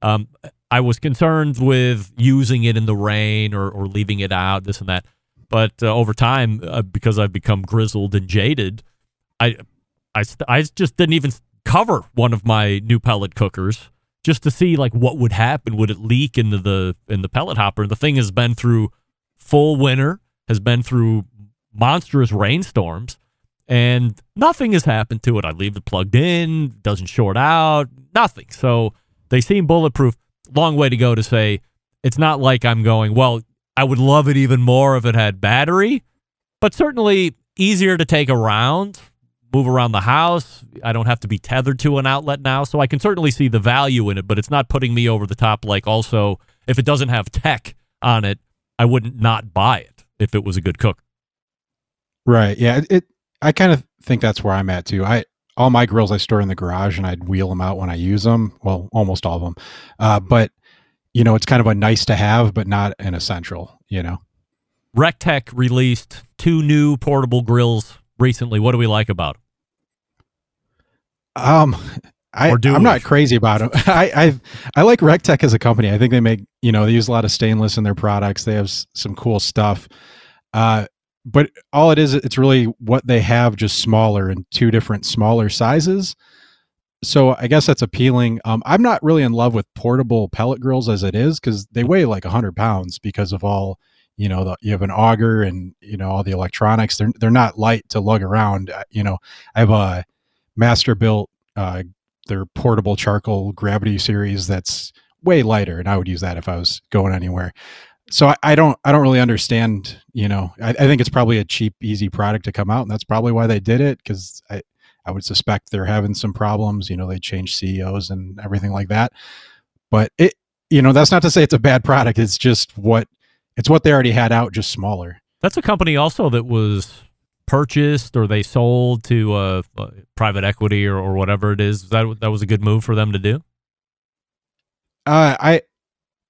Um, I was concerned with using it in the rain or, or leaving it out, this and that. But uh, over time, uh, because I've become grizzled and jaded, I, I, I just didn't even cover one of my new pellet cookers just to see like what would happen. Would it leak into the in the pellet hopper? The thing has been through full winter, has been through monstrous rainstorms, and nothing has happened to it. I leave it plugged in, doesn't short out, nothing. So they seem bulletproof. Long way to go to say it's not like I'm going, well, I would love it even more if it had battery, but certainly easier to take around, move around the house. I don't have to be tethered to an outlet now. So I can certainly see the value in it, but it's not putting me over the top. Like also, if it doesn't have tech on it, I wouldn't not buy it if it was a good cook. Right. Yeah. It. it I kind of think that's where I'm at too. I all my grills I store in the garage and I'd wheel them out when I use them. Well, almost all of them. Uh, but you know, it's kind of a nice to have, but not an essential. You know. recteq released two new portable grills recently. What do we like about them? Um, I, Or do I'm we? not crazy about them. I, I I like recteq as a company. I think they make you know they use a lot of stainless in their products. They have s- some cool stuff. Uh, but all it is, it's really what they have, just smaller in two different smaller sizes. So I guess that's appealing. Um, I'm not really in love with portable pellet grills as it is because they weigh like 100 pounds because of all you know. The, you have an auger and you know all the electronics. They're they're not light to lug around. You know, I have a Masterbuilt uh, their portable charcoal gravity series that's way lighter, and I would use that if I was going anywhere. So I, I don't I don't really understand. You know, I, I think it's probably a cheap, easy product to come out, and that's probably why they did it because I I would suspect they're having some problems. You know, they changed CEOs and everything like that. But it you know that's not to say it's a bad product. It's just what it's what they already had out, just smaller. That's a company also that was purchased or they sold to uh, uh, private equity or, or whatever it is. That that was a good move for them to do. Uh, I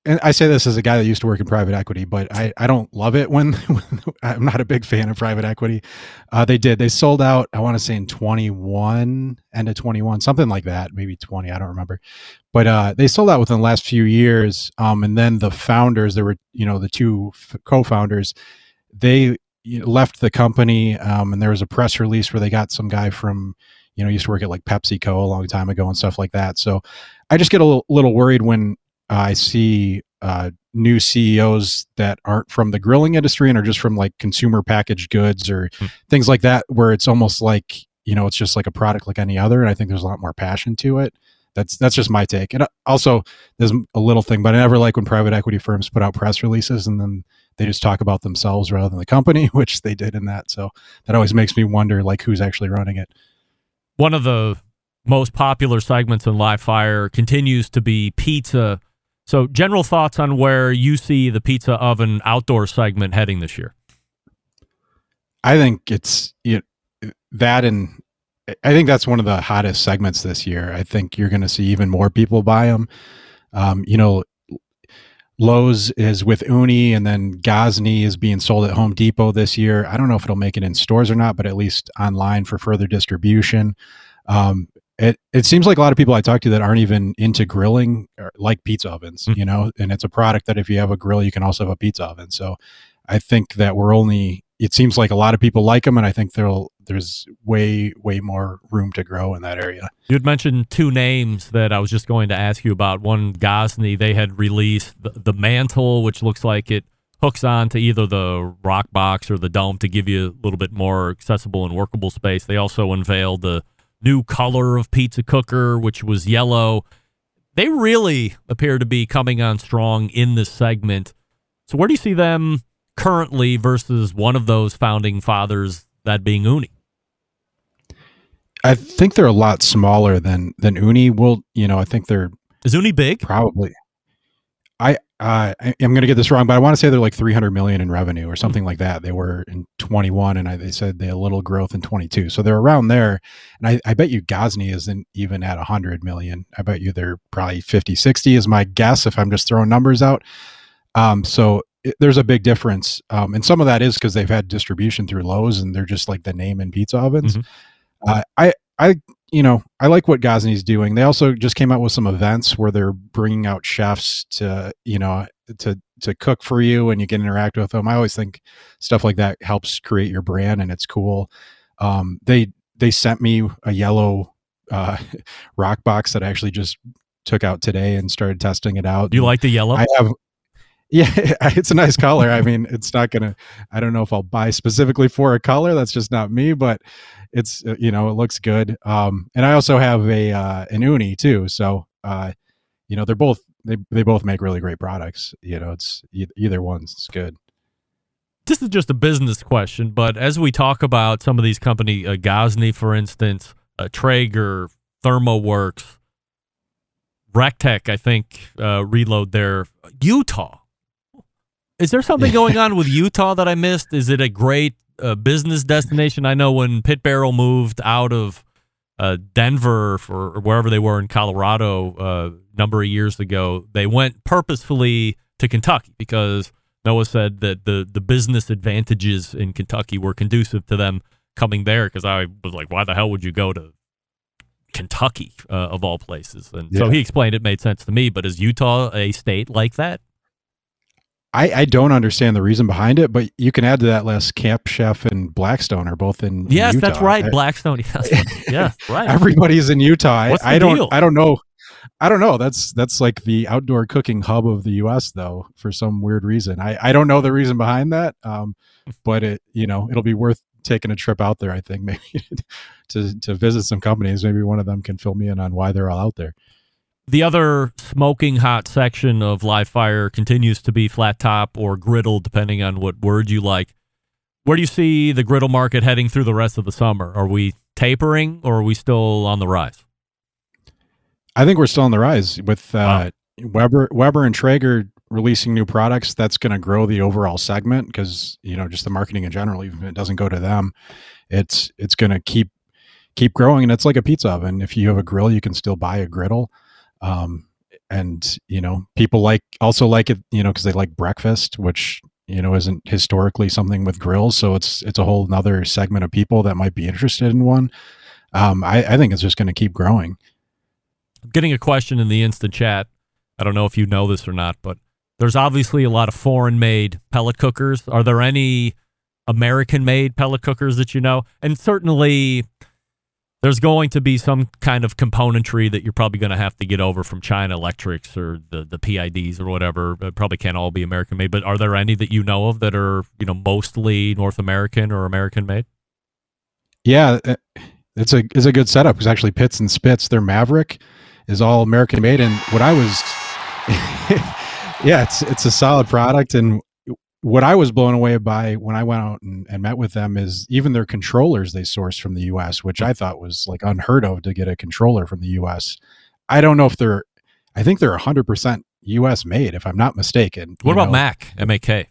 and I say this as a guy that used to work in private equity, but I, I don't love it when, when I'm not a big fan of private equity. Uh, they did. They sold out, I want to say in 21, end of 21, something like that, maybe 20, I don't remember. But uh, they sold out within the last few years. Um, and then the founders, there were, you know, the two co founders, they left the company. Um, and there was a press release where they got some guy from, you know, used to work at like PepsiCo a long time ago and stuff like that. So I just get a little, little worried when I see uh, new CEOs that aren't from the grilling industry and are just from like consumer packaged goods or Hmm. things like that, where it's almost like you know it's just like a product like any other. And I think there's a lot more passion to it. That's that's just my take. And uh, also, there's a little thing, but I never like when private equity firms put out press releases and then they just talk about themselves rather than the company, which they did in that. So that always makes me wonder like who's actually running it. One of the most popular segments in Live Fire continues to be pizza. So, general thoughts on where you see the pizza oven outdoor segment heading this year? I think it's you know, that, and I think that's one of the hottest segments this year. I think you're going to see even more people buy them. Um, you know, Lowe's is with Ooni, and then Gozney is being sold at Home Depot this year. I don't know if it'll make it in stores or not, but at least online for further distribution. Um, it it seems like a lot of people I talk to that aren't even into grilling or like pizza ovens, Mhm. you know, and it's a product that if you have a grill, you can also have a pizza oven. So I think that we're only. It seems like a lot of people like them, and I think there'll there's way way more room to grow in that area. You had mentioned two names that I was just going to ask you about. One, Gozney, they had released the, the mantle, which looks like it hooks on to either the rock box or the dome to give you a little bit more accessible and workable space. They also unveiled the new color of pizza cooker, which was yellow. They really appear to be coming on strong in this segment. So, where do you see them currently versus one of those founding fathers, that being Ooni? I think they're a lot smaller than than Ooni. Will you know? I think they're Is Ooni big? probably. Uh, I, I'm going to get this wrong, but I want to say they're like 300 million in revenue or something like that. They were in 21, and I, they said they had a little growth in 22, so they're around there. And I, I bet you Gozney isn't even at 100 million. I bet you they're probably 50, 60 is my guess if I'm just throwing numbers out. Um, so it, there's a big difference, um, and some of that is because they've had distribution through Lowe's, and they're just like the name in pizza ovens. Mhm. Uh, I I you know I like what Gozney's doing. They also just came out with some events where they're bringing out chefs to you know to to cook for you, and you can interact with them. I always think stuff like that helps create your brand, and it's cool. Um, they they sent me a yellow uh, rock box that I actually just took out today and started testing it out. Do you like the yellow? I have. Yeah, it's a nice color. I mean, it's not gonna. I don't know if I'll buy specifically for a color. That's just not me. But it's uh, you know it looks good. Um, and I also have a uh, an Ooni too. So uh, you know they're both they they both make really great products. You know, it's either one's good. this is just a business question, but as we talk about some of these company, uh, Gozney, for instance, uh, Traeger, ThermoWorks, recteq, I think, uh, reload there. Utah. Is there something going on with Utah that I missed? Is it a great uh, business destination? I know when Pit Barrel moved out of uh, Denver for, or wherever they were in Colorado uh, a number of years ago, they went purposefully to Kentucky because Noah said that the the business advantages in Kentucky were conducive to them coming there. Because I was like, why the hell would you go to Kentucky uh, of all places? And so he explained it made sense to me. But is Utah a state like that? I, I don't understand the reason behind it, but you can add to that list. Camp Chef and Blackstone are both in. Yes, that's right. I- Blackstone. Yes, yes, right. Everybody's in Utah. I, What's the I don't. deal? I don't know. I don't know. That's that's like the outdoor cooking hub of the U.S. though, for some weird reason. I I don't know the reason behind that. Um, but it you know it'll be worth taking a trip out there. I think maybe to to visit some companies. Maybe one of them can fill me in on why they're all out there. The other smoking hot section of live fire continues to be flat top or griddle, depending on what word you like. Where do you see the griddle market heading through the rest of the summer? Are we tapering or are we still on the rise? I think we're still on the rise with uh, Weber Weber and Traeger releasing new products. That's going to grow the overall segment because you know just the marketing in general, even if it doesn't go to them, it's it's going to keep keep growing. And it's like a pizza oven. If you have a grill, you can still buy a griddle. Um, and you know people like also like it you know because they like breakfast which you know isn't historically something with grills so it's it's a whole another segment of people that might be interested in one um, I, I think it's just going to keep growing I'm getting a question in the instant chat. I don't know if you know this or not, but there's obviously a lot of foreign made pellet cookers. Are there any American made pellet cookers that you know? And certainly there's going to be some kind of componentry that you're probably going to have to get over from China Electrics or the, the PIDs or whatever. It probably can't all be American made, but are there any that you know of that are, you know, mostly North American or American made? yeah uh, it's a it's a good setup because actually pitts and spitts their maverick is all american made and what i was yeah it's it's a solid product and what i was blown away by when i went out and, and met with them is even their controllers they source from the us which i thought was like unheard of to get a controller from the us i don't know if they're i think they're 100% us made if i'm not mistaken What about know. Mac, MAK?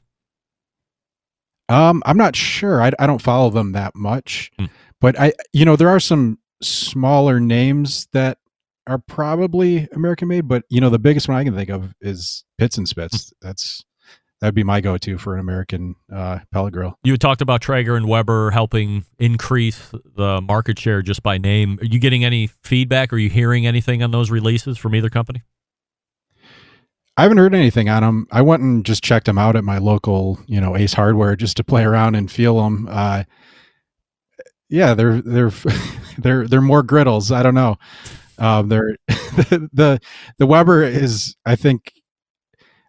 Um, I'm not sure. I, I don't follow them that much, Hmm. but I, you know, there are some smaller names that are probably American made, but you know, the biggest one I can think of is Pitts and Spitts. That's that'd be my go-to for an American uh, pellet grill. You had talked about Traeger and Weber helping increase the market share just by name. Are you getting any feedback? Are you hearing anything on those releases from either company? I haven't heard anything on them. I went and just checked them out at my local, you know, Ace Hardware just to play around and feel them. Uh, yeah, they're they're they're they're more griddles. I don't know. Um, they're the, the the Weber is I think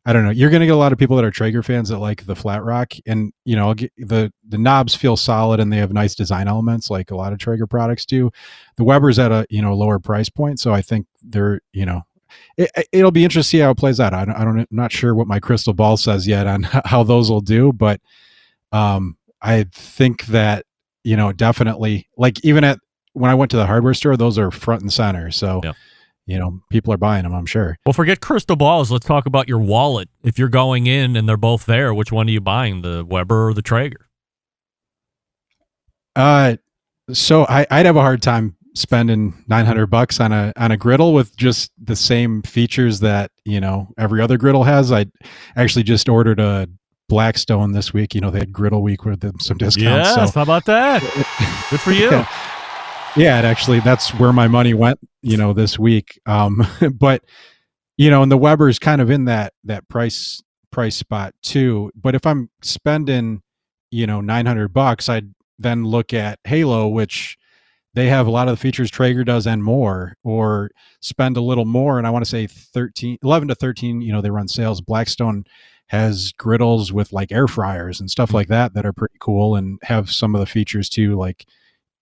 I don't know. You're going to get a lot of people that are Traeger fans that like the flat rock, and you know the the knobs feel solid and they have nice design elements like a lot of Traeger products do. The Weber's at a you know lower price point, so I think they're you know it, it'll be interesting to see how it plays out. I don't, I don't, I'm not sure what my crystal ball says yet on how those will do, but um, I think that you know definitely like even at when I went to the hardware store, those are front and center. So Yeah. You know people are buying them. I'm sure. Well, forget crystal balls. Let's talk about your wallet. If you're going in and they're both there, which one are you buying, the Weber or the Traeger? Uh, so I, I'd have a hard time spending 900 bucks on a on a griddle with just the same features that you know every other griddle has. I actually just ordered a Blackstone this week. You know they had Griddle Week with them some discounts. yes, so how about that? Good for you. Yeah. Yeah, it actually that's where my money went, you know, this week. Um, but you know, and the Weber's kind of in that that price price spot too. But if I'm spending, you know, nine hundred bucks, I'd then look at Halo, which they have a lot of the features Traeger does and more, or spend a little more. And I want to say 13, 11 to 13, you know, they run sales. Blackstone has griddles with like air fryers and stuff like that that are pretty cool and have some of the features too, like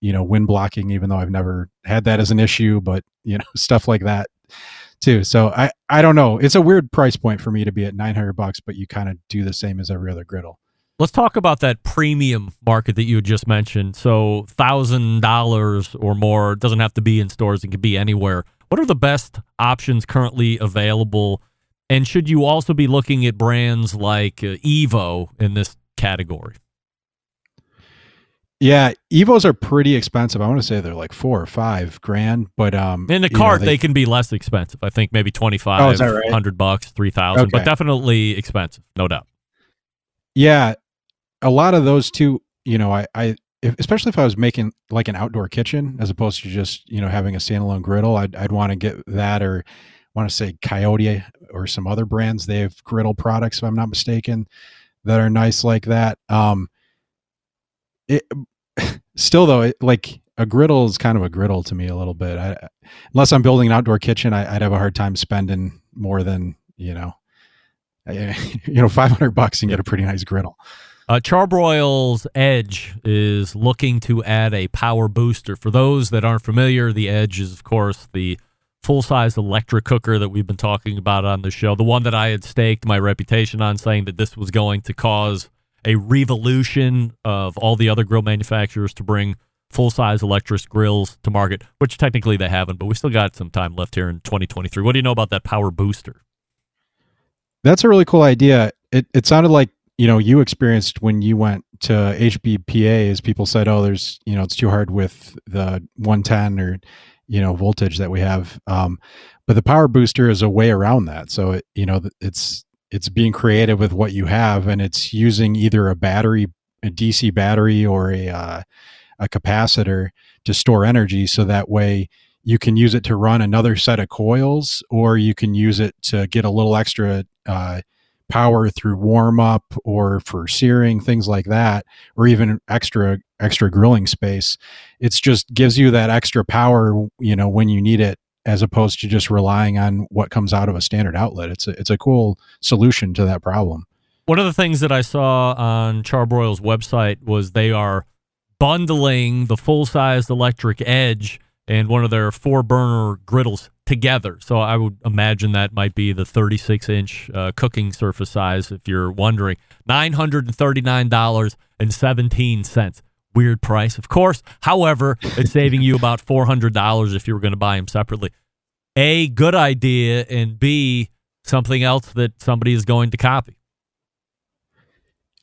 you know wind blocking even though i've never had that as an issue but you know stuff like that too so i i don't know it's a weird price point for me to be at 900 bucks but you kind of do the same as every other griddle Let's talk about that premium market that you just mentioned. So, thousand dollars or more it doesn't have to be in stores; it can be anywhere. What are the best options currently available? And should you also be looking at brands like uh, Evo in this category? Yeah evos are pretty expensive i want to say they're like four or five grand but um In the know, cart, they, can be less expensive. I think maybe twenty five, Oh, right? hundred bucks, three thousand, but definitely expensive, no doubt. yeah a lot of those two you know i i if, especially if i was making like an outdoor kitchen as opposed to just you know having a standalone griddle i'd, I'd want to get that or want to say coyote or some other brands they have griddle products if i'm not mistaken that are nice like that um it still though it, like a griddle is kind of a griddle to me a little bit I, unless i'm building an outdoor kitchen I, i'd have a hard time spending more than you know you know 500 bucks and get a pretty nice griddle Uh, Charbroil's Edge is looking to add a power booster. For those that aren't familiar, the Edge is, of course, the full size electric cooker that we've been talking about on the show. The one that I had staked my reputation on, saying that this was going to cause a revolution of all the other grill manufacturers to bring full size electric grills to market, which technically they haven't, but we still got some time left here in 2023. What do you know about that power booster? That's a really cool idea. It it sounded like you know you experienced when you went to HPBA, as people said, "Oh, there's you know it's too hard with the 110," or you know voltage that we have. Um, but the power booster is a way around that. So it, you know it's it's being creative with what you have, and it's using either a battery, a DC battery, or a uh, a capacitor to store energy, so that way you can use it to run another set of coils, or you can use it to get a little extra. Uh, power through warm up or for searing things like that or even extra extra grilling space it's just gives you that extra power you know when you need it as opposed to just relying on what comes out of a standard outlet it's a, it's a cool solution to that problem One of the things that I saw on Charbroil's website was they are bundling the full sized electric edge and one of their four burner griddles together. So I would imagine that might be the 36 inch uh, cooking surface size, if you're wondering. $939.17. Weird price, of course. However, it's saving you about $400 if you were going to buy them separately. A, good idea, and B, something else that somebody is going to copy.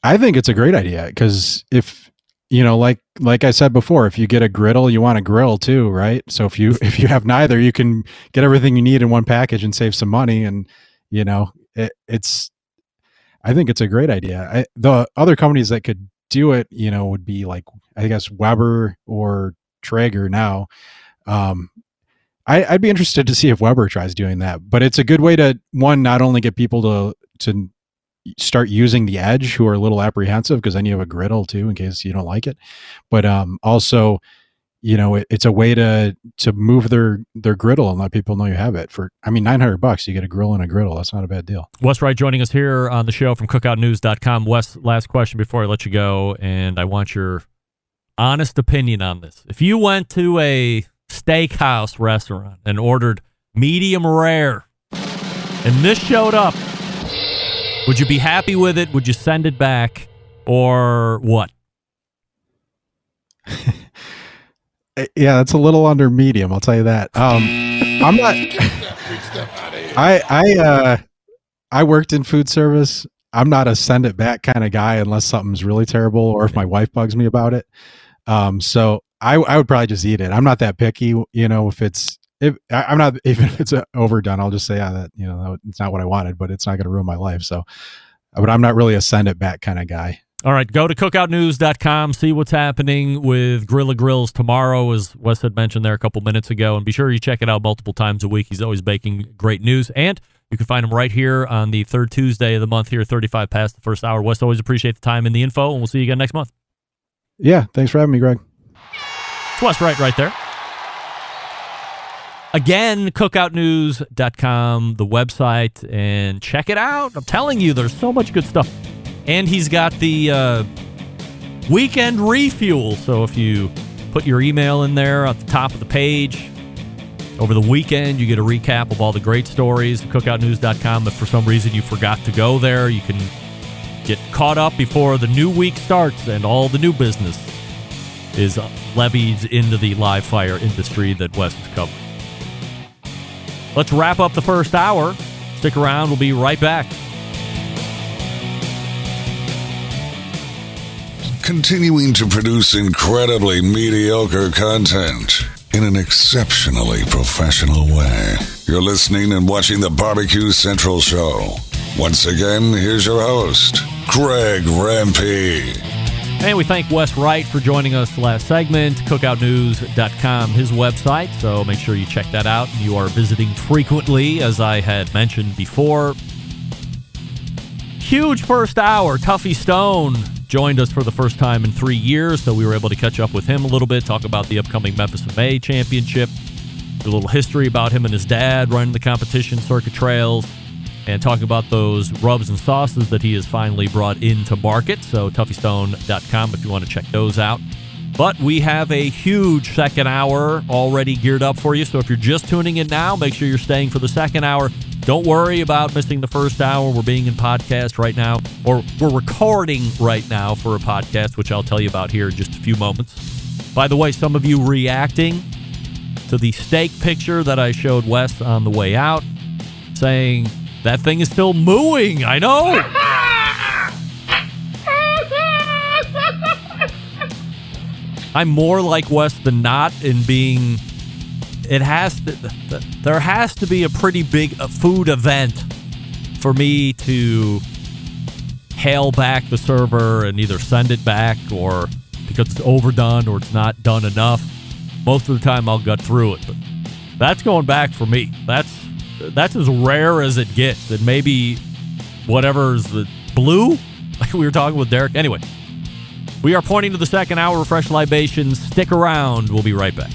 I think it's a great idea because if you know, like like I said before, if you get a griddle, you want a grill too, right? So if you if you have neither, you can get everything you need in one package and save some money. And you know, it, it's I think it's a great idea. I, the other companies that could do it, you know, would be like I guess Weber or Traeger now. Um, I, I'd be interested to see if Weber tries doing that. But it's a good way to one not only get people to to start using the edge who are a little apprehensive because then you have a griddle too in case you don't like it but um also you know it, it's a way to to move their their griddle and let people know you have it for i mean 900 bucks you get a grill and a griddle that's not a bad deal Wes Wright joining us here on the show from cookoutnews.com. Wes, last question before I let you go, and I want your honest opinion on this. If you went to a steakhouse restaurant and ordered medium rare, and this showed up, would you be happy with it? Would you send it back, or what? Yeah that's a little under medium i'll tell you that um i'm not i i uh i worked in food service i'm not a send it back kind of guy unless something's really terrible or if my wife bugs me about it um so i i would probably just eat it i'm not that picky you know if it's if i'm not even if it's uh, overdone i'll just say yeah that you know it's not what i wanted but it's not going to ruin my life so but i'm not really a send it back kind of guy All right, go to cookoutnews.com, see what's happening with Grilla Grills tomorrow, as Wes had mentioned there a couple minutes ago. And be sure you check it out multiple times a week. He's always baking great news. And you can find him right here on the third Tuesday of the month here, 35 past the first hour. Wes, always appreciate the time and the info, and we'll see you again next month. Yeah thanks for having me greg It's Wes Wright right there. Again, cookoutnews.com, the website, and check it out. I'm telling you, there's so much good stuff. And he's got the uh, weekend refuel. So if you put your email in there at the top of the page, over the weekend, you get a recap of all the great stories at cookoutnews.com. If for some reason you forgot to go there, you can get caught up before the new week starts and all the new business is levied into the live fire industry that Wes is covering. Let's wrap up the first hour. Stick around. We'll be right back. continuing to produce incredibly mediocre content in an exceptionally professional way. You're listening and watching the Barbecue Central Show. Once again, here's your host, Greg Rempe. And we thank Wes Wright for joining us last segment. Cookoutnews.com, his website. So make sure you check that out. You are visiting frequently, as I had mentioned before. Huge first hour. Tuffy Stone joined us for the first time in three years, so we were able to catch up with him a little bit, talk about the upcoming Memphis in May championship, a little history about him and his dad running the competition, circuit trails, and talking about those rubs and sauces that he has finally brought into market. So, tuffystone.com if you want to check those out. But we have a huge second hour already geared up for you. So, if you're just tuning in now, make sure you're staying for the second hour. Don't worry about missing the first hour. We're being in podcast right now, or we're recording right now for a podcast, which I'll tell you about here in just a few moments. By the way, some of you reacting to the steak picture that I showed Wes on the way out, saying that thing is still mooing. I know. I'm more like Wes than not in being it has to. There has to be a pretty big uh, food event for me to hail back the server and either send it back or because it's overdone or it's not done enough. Most of the time, I'll gut through it, but that's going back for me. That's that's as rare as it gets, That maybe whatever's the blue, like we were talking with Derek. Anyway, we are pointing to the second hour of Fresh Libations. Stick around. We'll be right back.